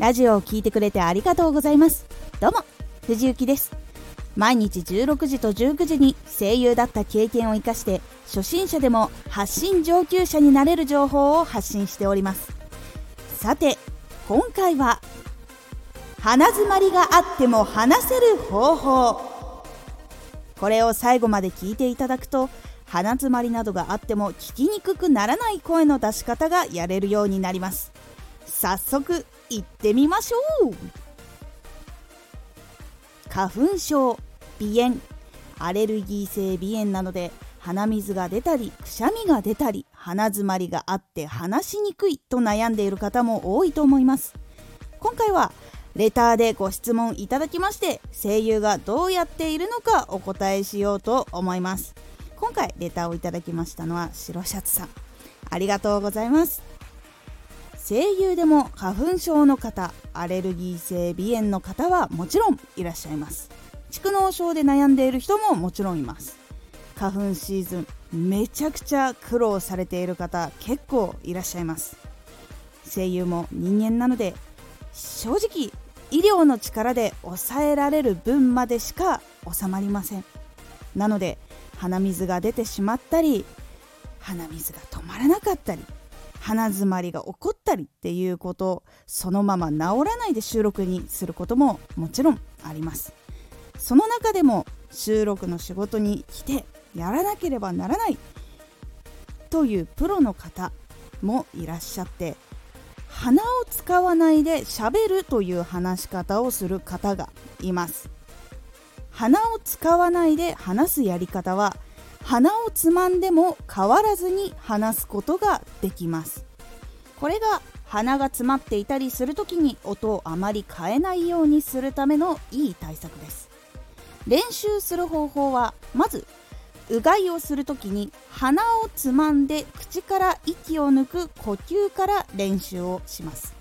ラジオを聴いてくれてありがとうございます。どうも藤幸です。毎日16時と19時に声優だった経験を生かして初心者でも発信上級者になれる情報を発信しております。さて今回は鼻づまりがあっても話せる方法。これを最後まで聞いていただくと鼻づまりなどがあっても聞きにくくならない声の出し方がやれるようになります。早速行ってみましょう。花粉症鼻炎。アレルギー性鼻炎なので鼻水が出たりくしゃみが出たり鼻づまりがあって話しにくいと悩んでいる方も多いと思います。今回はレターでご質問いただきまして声優がどうやっているのかお答えしようと思います。今回レターをいただきましたのは白シャツさん。ありがとうございます。声優でも花粉症の方アレルギー性鼻炎の方はもちろんいらっしゃいます。蓄膿症で悩んでいる人ももちろんいます。花粉シーズンめちゃくちゃ苦労されている方結構いらっしゃいます。声優も人間なので正直医療の力で抑えられる分までしか収まりません。なので鼻水が出てしまったり鼻水が止まらなかったり鼻づまりが起こったりっていうことそのまま治らないで収録にすることももちろんあります。その中でも収録の仕事に来てやらなければならないというプロの方もいらっしゃって鼻を使わないで喋るという話し方をする方がいます。鼻を使わないで話すやり方は鼻をつまんでも変わらずに話すことができます。これが鼻が詰まっていたりする時に音をあまり変えないようにするためのいい対策です。練習する方法はまずうがいをする時に鼻をつまんで口から息を抜く呼吸から練習をします。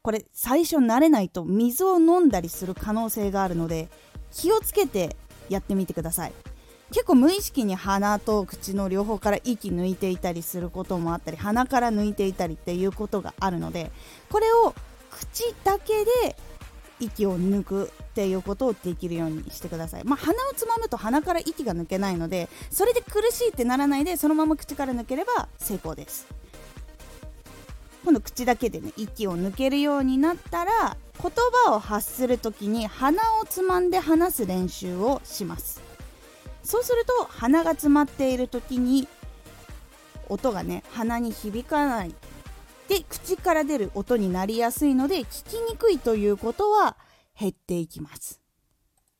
これ最初慣れないと水を飲んだりする可能性があるので気をつけてやってみてください。結構無意識に鼻と口の両方から息抜いていたりすることもあったり鼻から抜いていたりっていうことがあるのでこれを口だけで息を抜くっていうことをできるようにしてください、まあ、鼻をつまむと鼻から息が抜けないのでそれで苦しいってならないでそのまま口から抜ければ成功です。今度口だけでね息を抜けるようになったら言葉を発する時に鼻をつまんで話す練習をします。そうすると鼻が詰まっている時に音がね鼻に響かないで口から出る音になりやすいので聞きにくいということは減っていきます。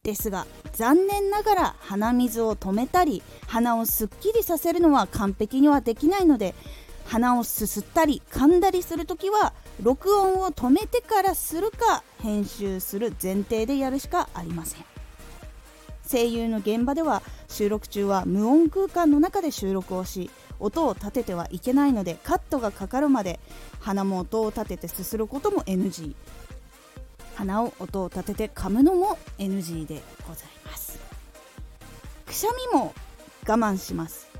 ですが残念ながら鼻水を止めたり鼻をすっきりさせるのは完璧にはできないので鼻をすすったり噛んだりする時は録音を止めてからするか編集する前提でやるしかありません。声優の現場では収録中は無音空間の中で収録をし音を立ててはいけないのでカットがかかるまで鼻も音を立ててすすることも NG 鼻を音を立てて噛むのも NG でございます。くしゃみも我慢します。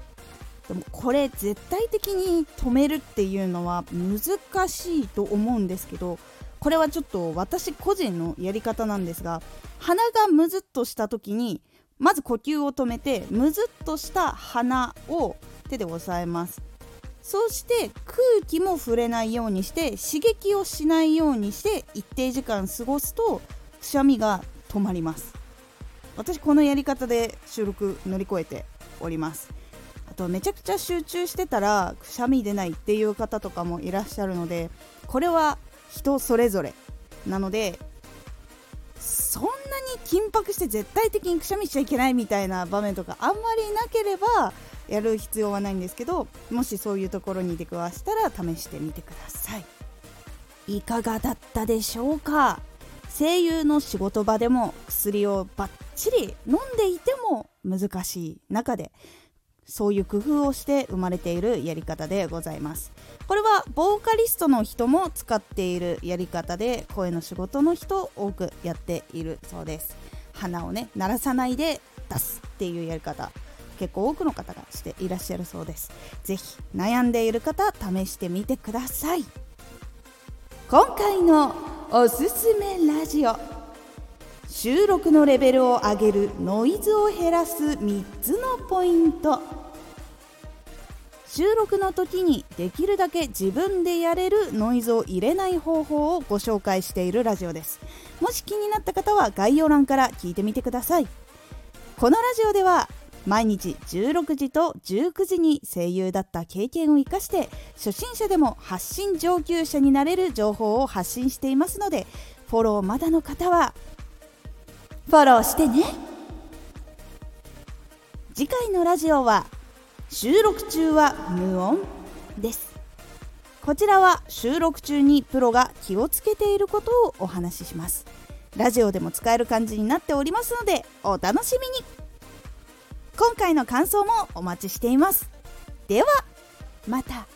でもこれ絶対的に止めるっていうのは難しいと思うんですけどこれはちょっと私個人のやり方なんですが鼻がむずっとした時にまず呼吸を止めてむずっとした鼻を手で押さえます。そして空気も触れないようにして刺激をしないようにして一定時間過ごすとくしゃみが止まります。私このやり方で収録乗り越えております。あとめちゃくちゃ集中してたらくしゃみ出ないっていう方とかもいらっしゃるのでこれは人それぞれ。なのでそんなに緊迫して絶対的にくしゃみしちゃいけないみたいな場面とかあんまりなければやる必要はないんですけどもしそういうところに出くわしたら試してみてください。いかがだったでしょうか？声優の仕事場でも薬をバッチリ飲んでいても難しい中でそういう工夫をして生まれているやり方でございます。これはボーカリストの人も使っているやり方で声の仕事の人多くやっているそうです。鼻をね鳴らさないで出すっていうやり方。結構多くの方がしていらっしゃるそうです。是非悩んでいる方試してみてください。今回のおすすめラジオ。収録のレベルを上げるノイズを減らす3つのポイント。収録の時にできるだけ自分でやれるノイズを入れない方法をご紹介しているラジオです。もし気になった方は概要欄から聞いてみてください。このラジオでは毎日16時と19時に声優だった経験を生かして初心者でも発信上級者になれる情報を発信していますのでフォローまだの方はフォローしてね。次回のラジオは収録中は無音です。こちらは収録中にプロが気をつけていることをお話しします。ラジオでも使える感じになっておりますのでお楽しみに。今回の感想もお待ちしています。ではまた。